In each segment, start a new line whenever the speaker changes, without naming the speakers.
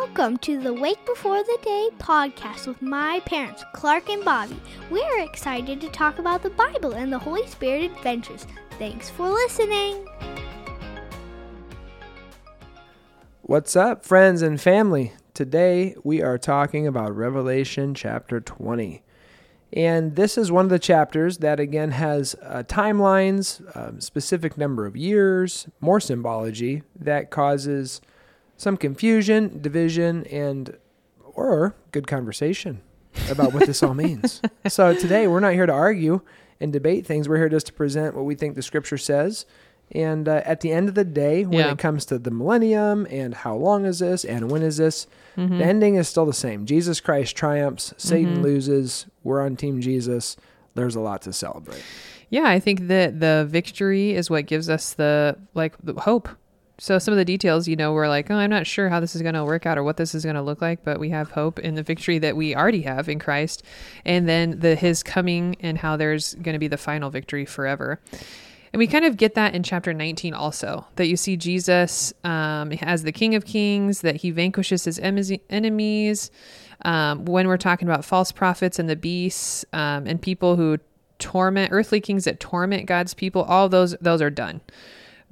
Welcome to the Wake Before the Day podcast with my parents, Clark and Bobby. We're excited to talk about the Bible and the Holy Spirit adventures. Thanks for listening.
What's up, friends and family? Today we are talking about Revelation chapter 20. And this is one of the chapters that again has uh, timelines, um, specific number of years, more symbology that causes some confusion, division, and or good conversation about what this all means. So today we're not here to argue and debate things. We're here just to present what we think the scripture says. And uh, at the end of the day, when
Yeah.
it comes to the millennium and how long is this and when is this,
Mm-hmm.
the ending is still the same. Jesus Christ triumphs, Satan
Mhm.
loses. We're on Team Jesus. There's a lot to celebrate.
Yeah, I think that the victory is what gives us the like the hope. So some of the details, you know, we're like, oh, I'm not sure how this is going to work out or what this is going to look like, but we have hope in the victory that we already have in Christ, and then the His coming and how there's going to be the final victory forever. And we kind of get that in chapter 19 also, that you see Jesus um, as the King of Kings, that he vanquishes his enemies. Um, when we're talking about false prophets and the beasts um, and people who torment, earthly kings that torment God's people, all those those are done.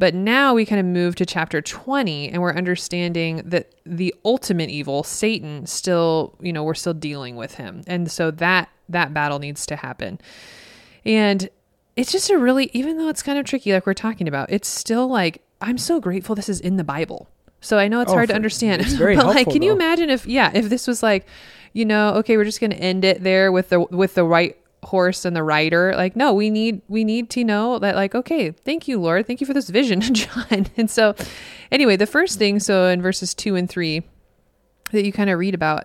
But now we kind of move to chapter 20 and we're understanding that the ultimate evil, Satan, still, you know, we're still dealing with him. And so that that battle needs to happen. And it's just a really even though it's kind of tricky like we're talking about, it's still like I'm so grateful this is in the Bible. So I know it's
Oh,
hard to understand.
it's very
but like
helpful,
can you imagine if yeah, if this was like, you know, okay, we're just going to end it there with the with the right horse and the rider like no we need we need to know that like okay thank you lord thank you for this vision john. And so anyway the first thing so in verses two and three that you kind of read about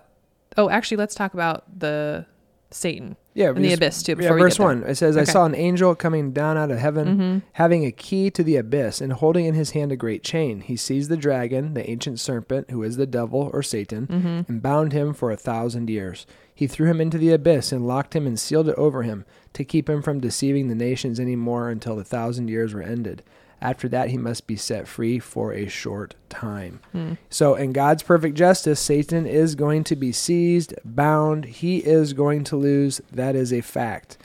oh actually let's talk about the satan
Yeah,
and the abyss too
Yeah,
before we
verse one. It says, "I saw an angel coming down out of heaven,
Mhm.
having a key to the abyss, and holding in his hand a great chain. He seized the dragon, the ancient serpent, who is the devil or Satan,
Mhm.
and bound him for a thousand years. He threw him into the abyss and locked him and sealed it over him to keep him from deceiving the nations any more until the thousand years were ended. After that, he must be set free for a short time."
Hmm.
So, in God's perfect justice, Satan is going to be seized, bound. He is going to lose. That is a fact.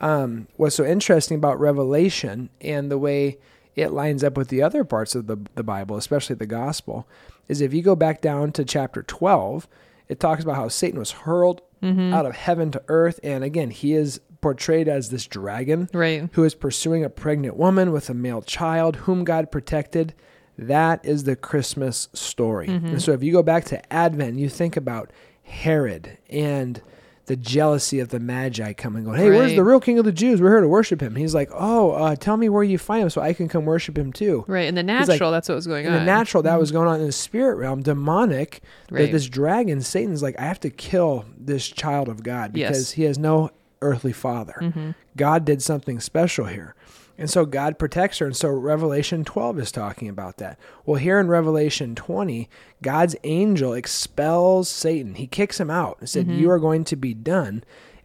Um, what's so interesting about Revelation and the way it lines up with the other parts of the, the Bible, especially the gospel, is if you go back down to chapter 12, it talks about how Satan was hurled
Mhm.
out of heaven to earth. And again, he is portrayed as this dragon
right
who is pursuing a pregnant woman with a male child whom God protected. That is the Christmas story.
Mhm.
And so if you go back to Advent, you think about Herod and the jealousy of the Magi coming going, Hey, where's the real king of the Jews? We're here to worship him. He's like, Oh, uh, tell me where you find him so I can come worship him too.
right in the
like-
natural that's what was going
In
on
the natural, that
Mhm.
was going on in the spirit realm, demonic. That this dragon, Satan's like, I have to kill this child of God because
Yes.
he has no earthly father.
Mhm.
God did something special here. And so God protects her. And so Revelation 12 is talking about that. Well, here in Revelation 20, God's angel expels Satan. He kicks him out and said,
Mhm.
You are going to be done.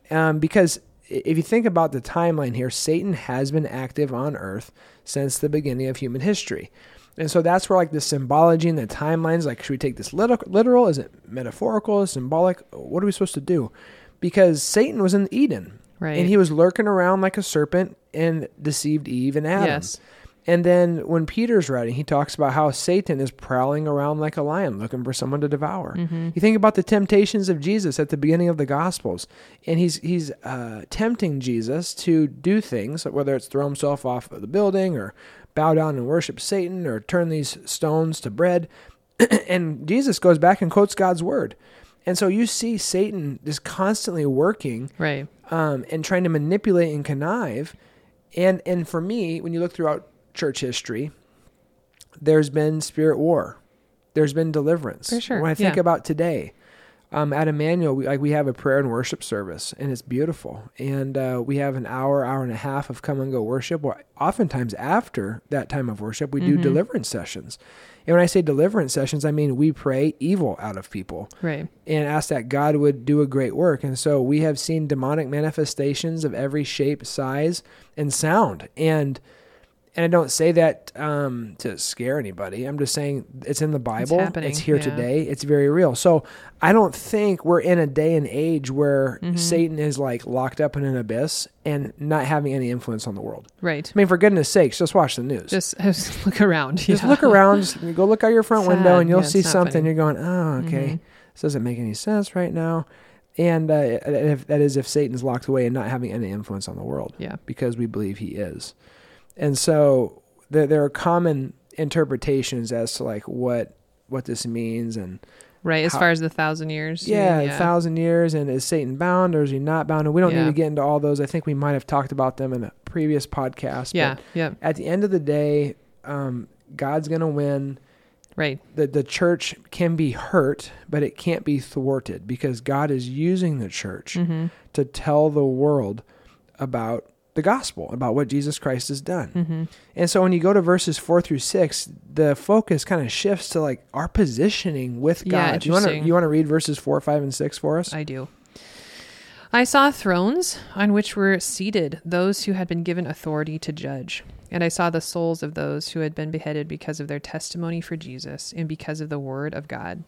Um, because if you think about the timeline here, Satan has been active on earth since the beginning of human history. And so that's where like the symbology and the timelines, like, should we take this literal? Is it metaphorical, symbolic? What are we supposed to do? Because Satan was in Eden.
right
And he was lurking around like a serpent and deceived Eve and Adam.
yes
And then when Peter's writing, he talks about how Satan is prowling around like a lion looking for someone to devour.
Mhm.
You think about the temptations of Jesus at the beginning of the Gospels, and he's he's uh, tempting Jesus to do things, whether it's throw himself off of the building or bow down and worship Satan or turn these stones to bread. and Jesus goes back and quotes God's word. And so you see Satan just constantly working
right
um, and trying to manipulate and connive. And and for me, when you look throughout church history, there's been spirit war, there's been deliverance.
For sure,
When I think
yeah.
about today, um, at Emmanuel, we, like we have a prayer and worship service, and it's beautiful. And uh, we have an hour, hour and a half of come and go worship. Well, oftentimes after that time of worship, we do
Mhm.
deliverance sessions. And when I say deliverance sessions, I mean we pray evil out of people
right
and ask that God would do a great work. And so we have seen demonic manifestations of every shape, size, and sound. And And I don't say that um, to scare anybody. I'm just saying it's in the Bible.
happening,
here
yeah.
today. It's very real. So I don't think we're in a day and age where
Mm-hmm.
Satan is like locked up in an abyss and not having any influence on the world.
Right.
I mean, for goodness sakes, just watch the news.
Just, just look around.
Just look around. Just go look out your front window, and you'll
Yeah,
see something. You're going, oh, okay,
Mhm.
this doesn't make any sense right now. And uh, if, that is if Satan's locked away and not having any influence on the world,
Yeah.
because we believe he is. And so there, there are common interpretations as to like what what this means, and
Right. As
How-
far as the thousand years.
yeah, a thousand years, and is Satan bound or is he not bound? And we don't need to get into all those. I think we might have talked about them in a previous podcast. but
Yeah. Yeah.
at the end of the day, um, God's going to win.
Right.
The, the church can be hurt, but it can't be thwarted because God is using the church
Mm-hmm.
to tell the world about the gospel, about what Jesus Christ has done.
Mm-hmm.
And so when you go to verses four through six, the focus kind of shifts to like our positioning with
Yeah,
God. you want to you want to read verses four, five, and six for us?
I do. I saw thrones on which were seated those who had been given authority to judge. And I saw the souls of those who had been beheaded because of their testimony for Jesus and because of the word of God.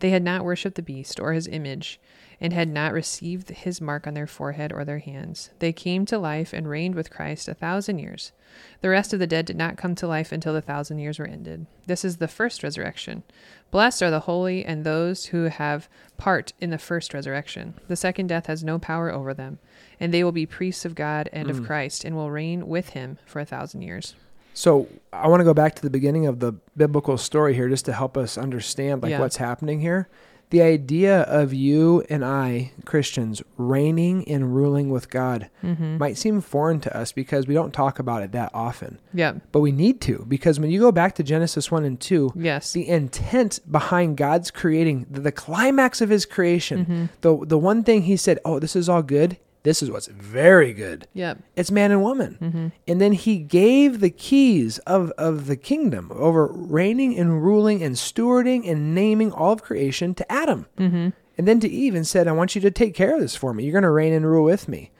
They had not worshipped the beast or his image, and had not received his mark on their forehead or their hands. They came to life and reigned with Christ a thousand years. The rest of the dead did not come to life until the thousand years were ended. This is the first resurrection. Blessed are the holy and those who have part in the first resurrection. The second death has no power over them, and they will be priests of God and of hmm. Christ, and will reign with him for a thousand years.
So I want to go back to the beginning of the biblical story here just to help us understand like
Yeah.
what's happening here. The idea of you and I, Christians, reigning and ruling with God
Mm-hmm.
might seem foreign to us because we don't talk about it that often.
Yeah.
But we need to because when you go back to Genesis 1 and 2,
Yes.
the intent behind God's creating, the, the climax of his creation,
Mm-hmm.
the the one thing he said, "Oh, this is all good. This is what's very good."
Yep.
It's man and woman.
Mm-hmm.
And then he gave the keys of, of the kingdom over reigning and ruling and stewarding and naming all of creation to Adam.
Mm-hmm.
And then to Eve and said, I want you to take care of this for me. You're going to reign and rule with me.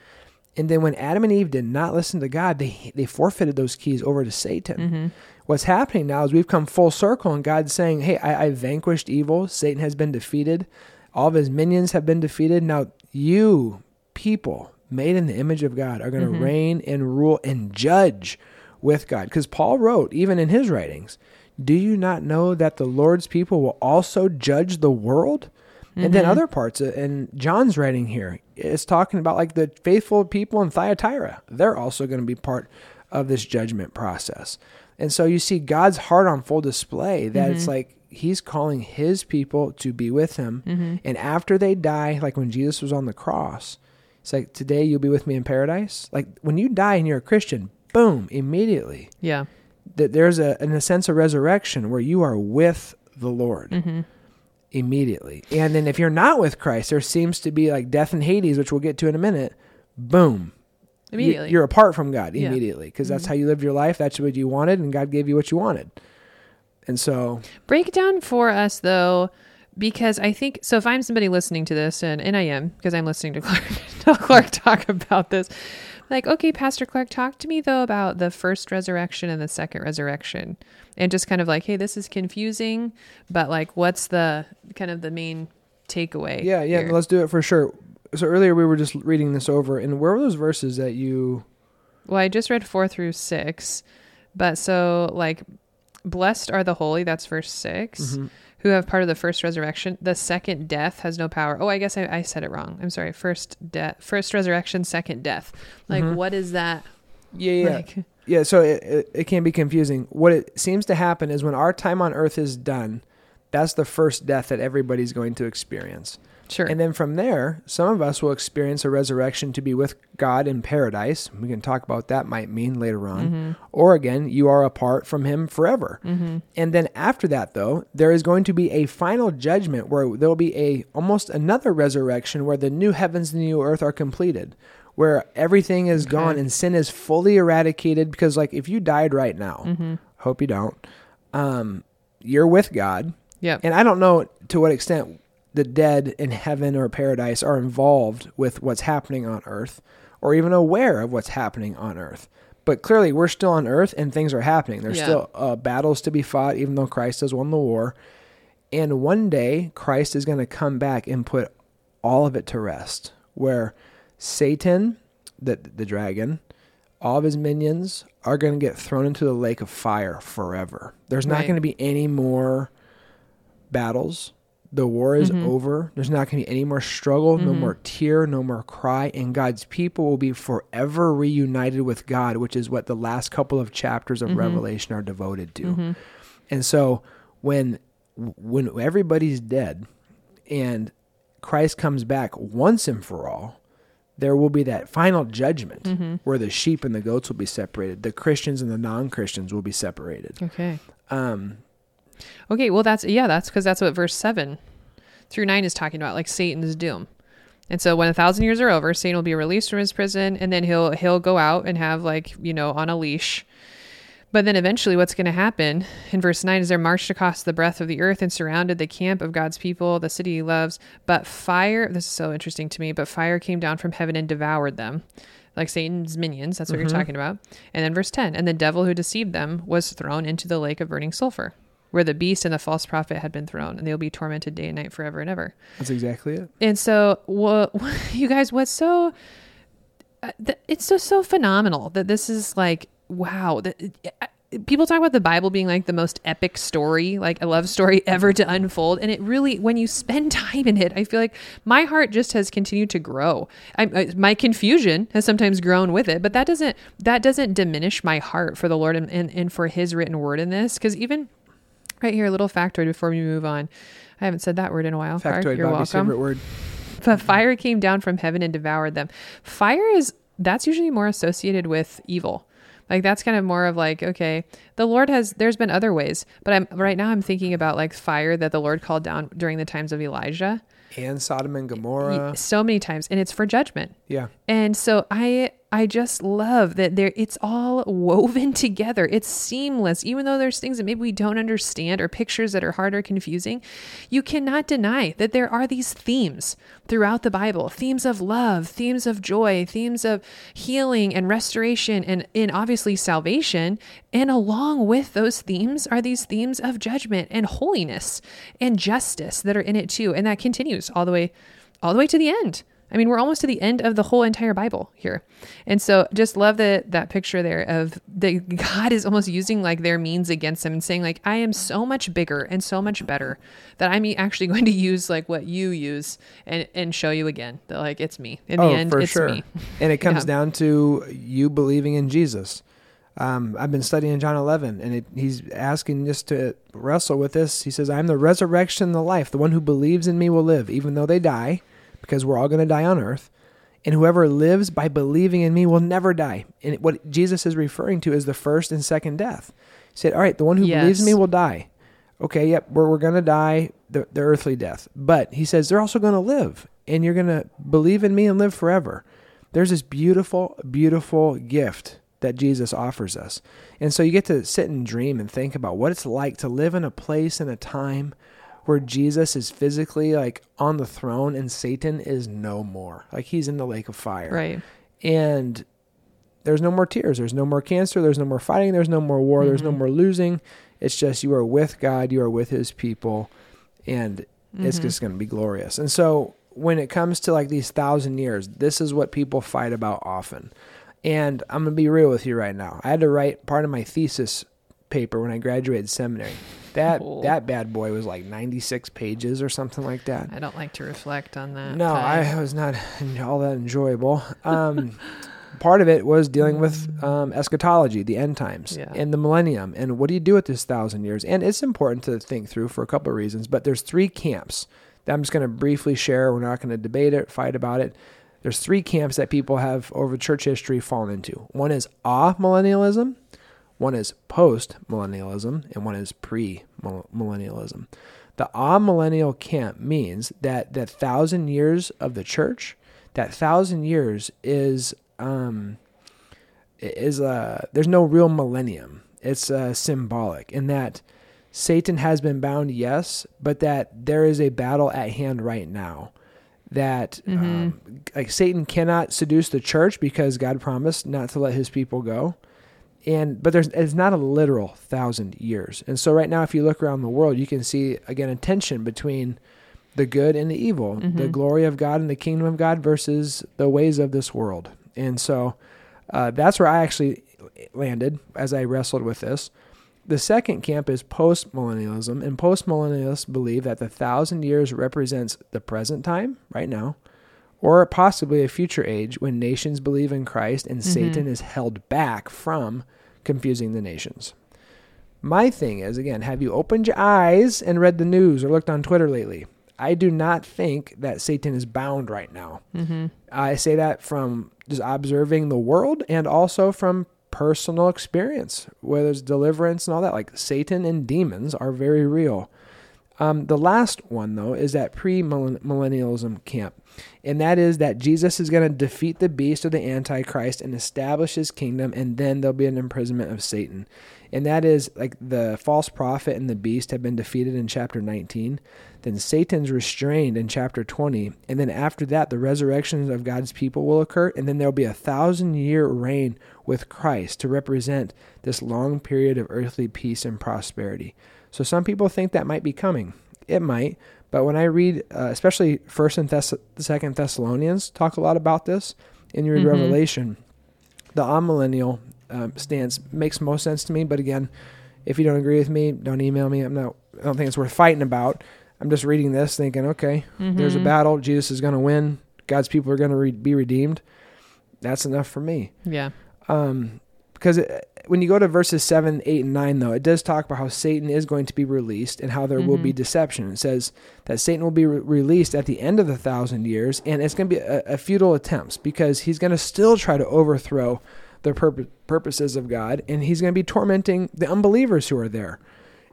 And then when Adam and Eve did not listen to God, they, they forfeited those keys over to Satan.
Mm-hmm.
What's happening now is we've come full circle and God's saying, Hey, I, I vanquished evil. Satan has been defeated. All of his minions have been defeated. Now you, people made in the image of God, are going to
Mhm.
reign and rule and judge with God. Because Paul wrote, even in his writings, Do you not know that the Lord's people will also judge the world? And then
Mhm.
other parts and John's writing here is talking about like the faithful people in Thyatira. They're also going to be part of this judgment process. And so you see God's heart on full display that it's
Mhm.
like he's calling his people to be with him.
Mm-hmm.
And after they die, like when Jesus was on the cross, it's like, today you'll be with me in paradise. Like when you die and you're a Christian, boom, immediately,
Yeah.
that there's a, in a sense, of resurrection where you are with the Lord
Mm-hmm.
immediately. And then if you're not with Christ, there seems to be like death and Hades, which we'll get to in a minute. Boom.
Immediately.
You're apart from God immediately because that's
Mhm.
how you lived your life. That's what you wanted, and God gave you what you wanted. And so,
Break down for us though, because I think so. If I'm somebody listening to this, and and I am because I'm listening to Clark, to Clark talk about this, like, okay, Pastor Clark, talk to me though about the first resurrection and the second resurrection, and just kind of like, hey, this is confusing, but like, what's the kind of the main takeaway?
yeah, yeah,
here?
let's do it for sure. So earlier we were just reading this over, and where were those verses that you?
Well, I just read four through six, but so like, blessed are the holy. That's verse 6
Mhm.
Who have part of the first resurrection. The second death has no power. Oh, I guess I, I said it wrong. I'm sorry. First death, first resurrection, second death. Like,
Mhm.
what is that?
Yeah, yeah,
Like,
yeah. So it, it it can be confusing. What it seems to happen is when our time on Earth is done, that's the first death that everybody's going to experience.
Sure.
And then from there, some of us will experience a resurrection to be with God in paradise. We can talk about what that might mean later on.
mm-hmm.
Or again, you are apart from Him forever.
Mm-hmm.
And then after that, though, there is going to be a final judgment where there will be a almost another resurrection where the new heavens and the new earth are completed, where everything is
Okay.
gone and sin is fully eradicated. Because, like, if you died right now,
Mm-hmm.
hope you don't, um, you're with God.
Yep.
And I don't know to what extent the dead in heaven or paradise are involved with what's happening on earth or even aware of what's happening on earth. But clearly, we're still on Earth, and things are happening. There's
Yeah.
still uh, battles to be fought, even though Christ has won the war. And one day, Christ is going to come back and put all of it to rest. Where Satan, the the dragon, all of his minions are going to get thrown into the lake of fire forever. There's not
Right.
going to be any more battles. The war is
Mhm.
over. There's not going to be any more struggle, no
Mhm.
more tear, no more cry, and God's people will be forever reunited with God, which is what the last couple of chapters of
Mhm.
Revelation are devoted to.
Mhm.
And so when when everybody's dead and Christ comes back once and for all, there will be that final judgment
Mhm.
where the sheep and the goats will be separated. The Christians and the non-Christians will be separated.
Okay.
Um,
Okay, well that's yeah, that's because that's what verse seven through nine is talking about, like Satan's doom. And so when a thousand years are over, Satan will be released from his prison, and then he'll he'll go out and have like you know on a leash. But then eventually, what's going to happen in verse nine is they're marched across the breadth of the earth and surrounded the camp of God's people, the city he loves. But fire, this is so interesting to me. But fire came down from heaven and devoured them, like Satan's minions. That's what
Mhm.
you're talking about. And then verse ten, and the devil who deceived them was thrown into the lake of burning sulfur where the beast and the false prophet had been thrown, and they'll be tormented day and night forever and ever.
that's exactly it.
And so, what you guys, what's so uh, th- it's so so phenomenal that this is like wow. That, uh, people talk about the Bible being like the most epic story, like a love story ever to unfold, and it really, when you spend time in it, I feel like my heart just has continued to grow. I, I, my confusion has sometimes grown with it, but that doesn't that doesn't diminish my heart for the Lord and and, and for His written word in this, because even right here, a little factoid before we move on. I haven't said that word in a while. Clark.
Factoid,
You're
Bobby's
welcome.
favorite word.
But fire came down from heaven and devoured them. Fire is that's usually more associated with evil. Like that's kind of more of like okay, the Lord has there's been other ways, but I'm right now I'm thinking about like fire that the Lord called down during the times of Elijah.
And Sodom and Gomorrah.
So many times and it's for judgment.
Yeah.
And so I I just love that there it's all woven together. It's seamless. Even though there's things that maybe we don't understand or pictures that are hard or confusing, you cannot deny that there are these themes throughout the Bible. Themes of love, themes of joy, themes of healing and restoration and in obviously salvation. And along with those themes are these themes of judgment and holiness and justice that are in it too. And that continues all the way all the way to the end. I mean, we're almost to the end of the whole entire Bible here. And so just love that that picture there of the God is almost using like their means against them and saying like I am so much bigger and so much better that I'm actually going to use like what you use and and show you again that like it's me. In the
oh,
end
for
it's
sure.
me.
And it comes
Yeah.
down to you believing in Jesus. Um, I've been studying John 11, and it, he's asking just to wrestle with this. He says, "I'm the resurrection and the life. The one who believes in me will live, even though they die, because we're all going to die on earth. And whoever lives by believing in me will never die." And what Jesus is referring to is the first and second death. He said, "All right, the one who believes in me will die. Okay, yep, we're we're going to die the, the earthly death, but he says they're also going to live, and you're going to believe in me and live forever." there's this beautiful, beautiful gift that Jesus offers us. And so you get to sit and dream and think about what it's like to live in a place and a time where Jesus is physically like on the throne and Satan is no more. Like he's in the lake of fire.
Right.
And there's no more tears, there's no more cancer, there's no more fighting, there's no more war, there's no
Mhm.
more losing. It's just you are with God, you are with his people, and it's
Mhm.
just going to be glorious. And so when it comes to like these thousand years, this is what people fight about often. And I'm going to be real with you right now. I had to write part of my thesis paper when I graduated seminary. That
Oh.
that bad boy was like 96 pages or something like that.
I don't like to reflect on that.
No. I was not all that enjoyable. Um, part of it was dealing with um, eschatology, the end times,
Yeah.
and the millennium, and what do you do with this thousand years? And it's important to think through for a couple of reasons. But there's three camps that I'm just going to briefly share. We're not going to debate it, fight about it. There's three camps that people have over church history fallen into. One is ah millennialism, one is post millennialism, and one is pre millennialism. The amillennial camp means that that thousand years of the church, that thousand years is um is uh there's no real millennium. It's uh, symbolic in that Satan has been bound, yes, but that there is a battle at hand right now. That um, like Satan cannot seduce the church because God promised not to let His people go. And but there's it's not a literal thousand years. And so right now, if you look around the world, you can see again a tension between the good and the evil, the
Mhm.
glory of God and the kingdom of God versus the ways of this world. And so uh, that's where I actually landed as I wrestled with this. The second camp is postmillennialism, and postmillennialists believe that the thousand years represents the present time, right now, or possibly a future age when nations believe in Christ and Satan is held back from confusing the nations. My thing is, again, have you opened your eyes and read the news or looked on Twitter lately? I do not think that Satan is bound right now.
Mm-hmm.
I say that from just observing the world and also from personal experience, where there's deliverance and all that. Like Satan and demons are very real. Um, the last one, though, is that pre millennialism camp. And that is that Jesus is going to defeat the beast or the Antichrist and establish his kingdom, and then there'll be an imprisonment of Satan. And that is like the false prophet and the beast have been defeated in chapter 19. Then Satan's restrained in chapter 20. And then after that, the resurrection of God's people will occur. And then there'll be a thousand year reign with Christ to represent this long period of earthly peace and prosperity. So some people think that might be coming. It might. But when I read, uh, especially First and Thess- Second Thessalonians, talk a lot about this. And you read
Mhm.
Revelation, the amillennial um, stance makes most sense to me. But again, if you don't agree with me, don't email me. I'm not. I don't think it's worth fighting about. I'm just reading this, thinking, okay, there's a
Mhm.
battle. Jesus is going to win. God's people are going to re- be redeemed. That's enough for me.
Yeah.
Um, because it, when you go to verses 7, 8, and 9, though, it does talk about how Satan is going to be released and how there will be
Mhm.
deception. It says that Satan will be re- released at the end of the thousand years, and it's going to be a, a futile attempts because he's going to still try to overthrow the purpo- purposes of God, and he's going to be tormenting the unbelievers who are there.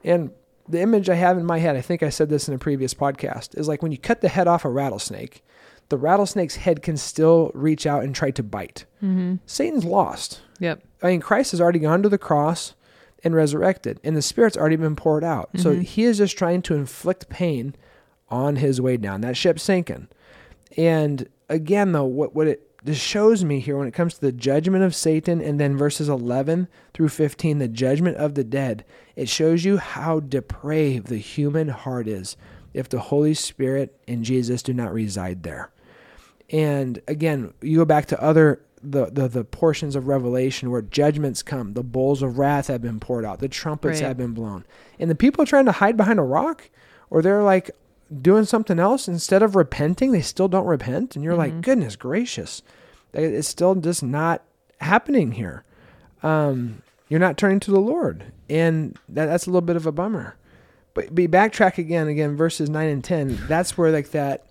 And the image I have in my head, I think I said this in a previous podcast, is like when you cut the head off a rattlesnake, the rattlesnake's head can still reach out and try to bite.
Mm-hmm.
Satan's lost.
Yep.
I mean, Christ has already gone to the cross and resurrected, and the Spirit's already been poured out. So
Mhm.
he is just trying to inflict pain on his way down. That ship's sinking. And again, though, what, what it just shows me here when it comes to the judgment of Satan and then verses 11 through 15, the judgment of the dead, it shows you how depraved the human heart is if the Holy Spirit and Jesus do not reside there. And again, you go back to other the, the the portions of Revelation where judgments come, the bowls of wrath have been poured out, the trumpets
Right.
have been blown, and the people are trying to hide behind a rock, or they're like doing something else instead of repenting. They still don't repent, and you're like,
Mhm.
goodness gracious, it's still just not happening here. Um, you're not turning to the Lord, and that, that's a little bit of a bummer. But be backtrack again, again, verses nine and ten. That's where like that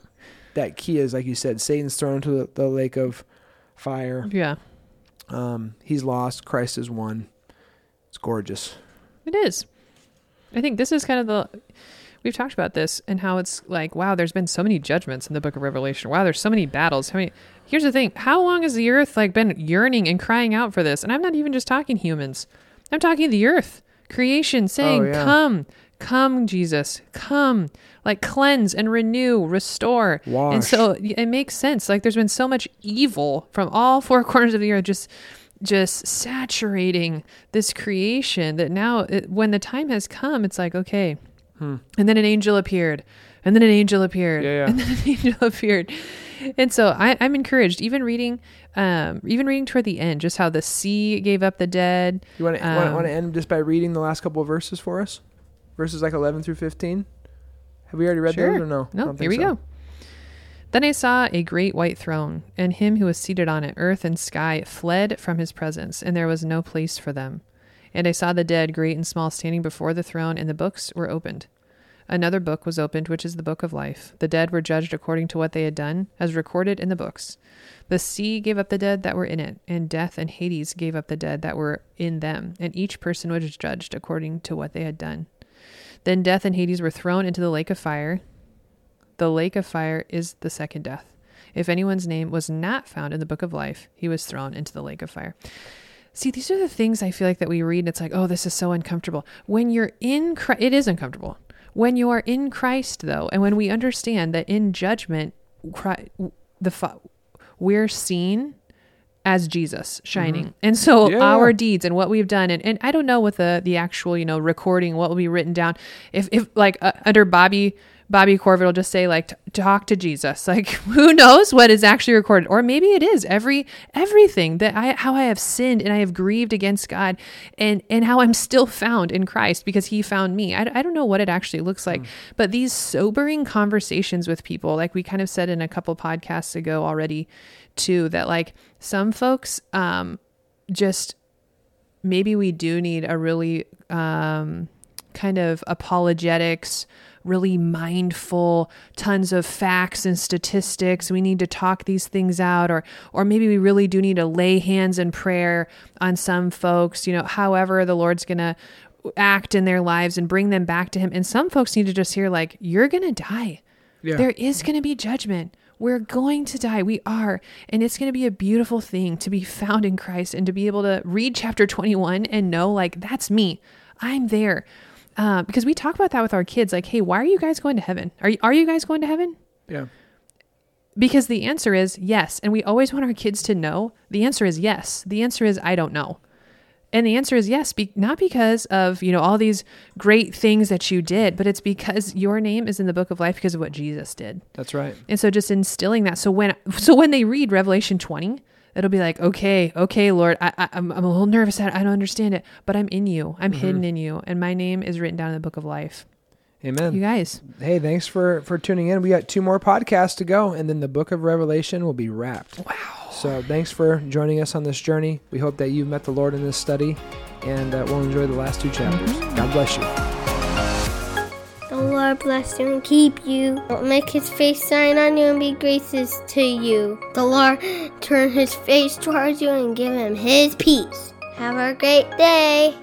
that key is, like you said, Satan's thrown into the, the lake of fire.
Yeah.
Um, he's lost. Christ is won. It's gorgeous.
It is. I think this is kind of the we've talked about this and how it's like, wow, there's been so many judgments in the book of Revelation. Wow, there's so many battles. How many here's the thing, how long has the earth like been yearning and crying out for this? And I'm not even just talking humans. I'm talking the earth. Creation saying,
yeah.
Come, come, Jesus, come. Like cleanse and renew, restore.
Wash.
And so it makes sense. Like there's been so much evil from all four corners of the earth just just saturating this creation that now it, when the time has come it's like okay
Hmm.
and then an angel appeared and then an angel appeared
Yeah, yeah.
and then an angel appeared and so I, i'm encouraged even reading um even reading toward the end just how the sea gave up the dead
You want to
Um,
want to end just by reading the last couple of verses for us? Verses like eleven through fifteen. Have we already read
Sure.
those or no?
No, here we
so.
go. Then I saw a great white throne, and him who was seated on it. Earth and sky fled from his presence, and there was no place for them. And I saw the dead, great and small, standing before the throne, and the books were opened. Another book was opened, which is the book of life. The dead were judged according to what they had done, as recorded in the books. The sea gave up the dead that were in it, and death and Hades gave up the dead that were in them, and each person was judged according to what they had done. Then death and Hades were thrown into the lake of fire. The lake of fire is the second death. If anyone's name was not found in the book of life, he was thrown into the lake of fire. See, these are the things I feel like that we read and it's like, oh, this is so uncomfortable. When you're in Christ, it is uncomfortable. When you are in Christ, though, and when we understand that in judgment, Christ, the fa- we're seen as Jesus shining. And so
Yeah.
our deeds and what we've done and, and I don't know with the the actual, you know, recording what will be written down if if like uh, under Bobby Bobbie Korver will just say like talk to Jesus. Like who knows what is actually recorded or maybe it is every everything that I how I have sinned and I have grieved against God and and how I'm still found in Christ because he found me. I, I don't know what it actually looks like, but these sobering conversations with people like we kind of said in a couple podcasts ago already too that like some folks um just maybe we do need a really um, kind of apologetics, really mindful, tons of facts and statistics. We need to talk these things out, or or maybe we really do need to lay hands in prayer on some folks. You know, however the Lord's gonna act in their lives and bring them back to Him. And some folks need to just hear like, "You're gonna die."
Yeah.
There is going to be judgment. We're going to die. We are. And it's going to be a beautiful thing to be found in Christ and to be able to read chapter 21 and know, like, that's me. I'm there. Uh, because we talk about that with our kids. Like, hey, why are you guys going to heaven? Are you, are you guys going to heaven?
Yeah.
Because the answer is yes. And we always want our kids to know. The answer is yes. The answer is I don't know. And the answer is yes, be- not because of, you know, all these great things that you did, but it's because your name is in the book of life because of what Jesus did.
That's right.
And so just instilling that. So when so when they read Revelation 20, it'll be like, okay, okay, Lord, I, I, I'm, I'm a little nervous. I I don't understand it, but I'm in you. I'm mm-hmm. hidden in you. And my name is written down in the book of life.
Amen.
You guys.
Hey, thanks for for tuning in. We got two more podcasts to go, and then the book of Revelation will be wrapped.
Wow.
So thanks for joining us on this journey. We hope that you've met the Lord in this study, and uh, we'll enjoy the last two chapters. God bless you.
The Lord bless you and keep you. Don't make his face shine on you and be gracious to you. The Lord turn his face towards you and give him his peace. Have a great day.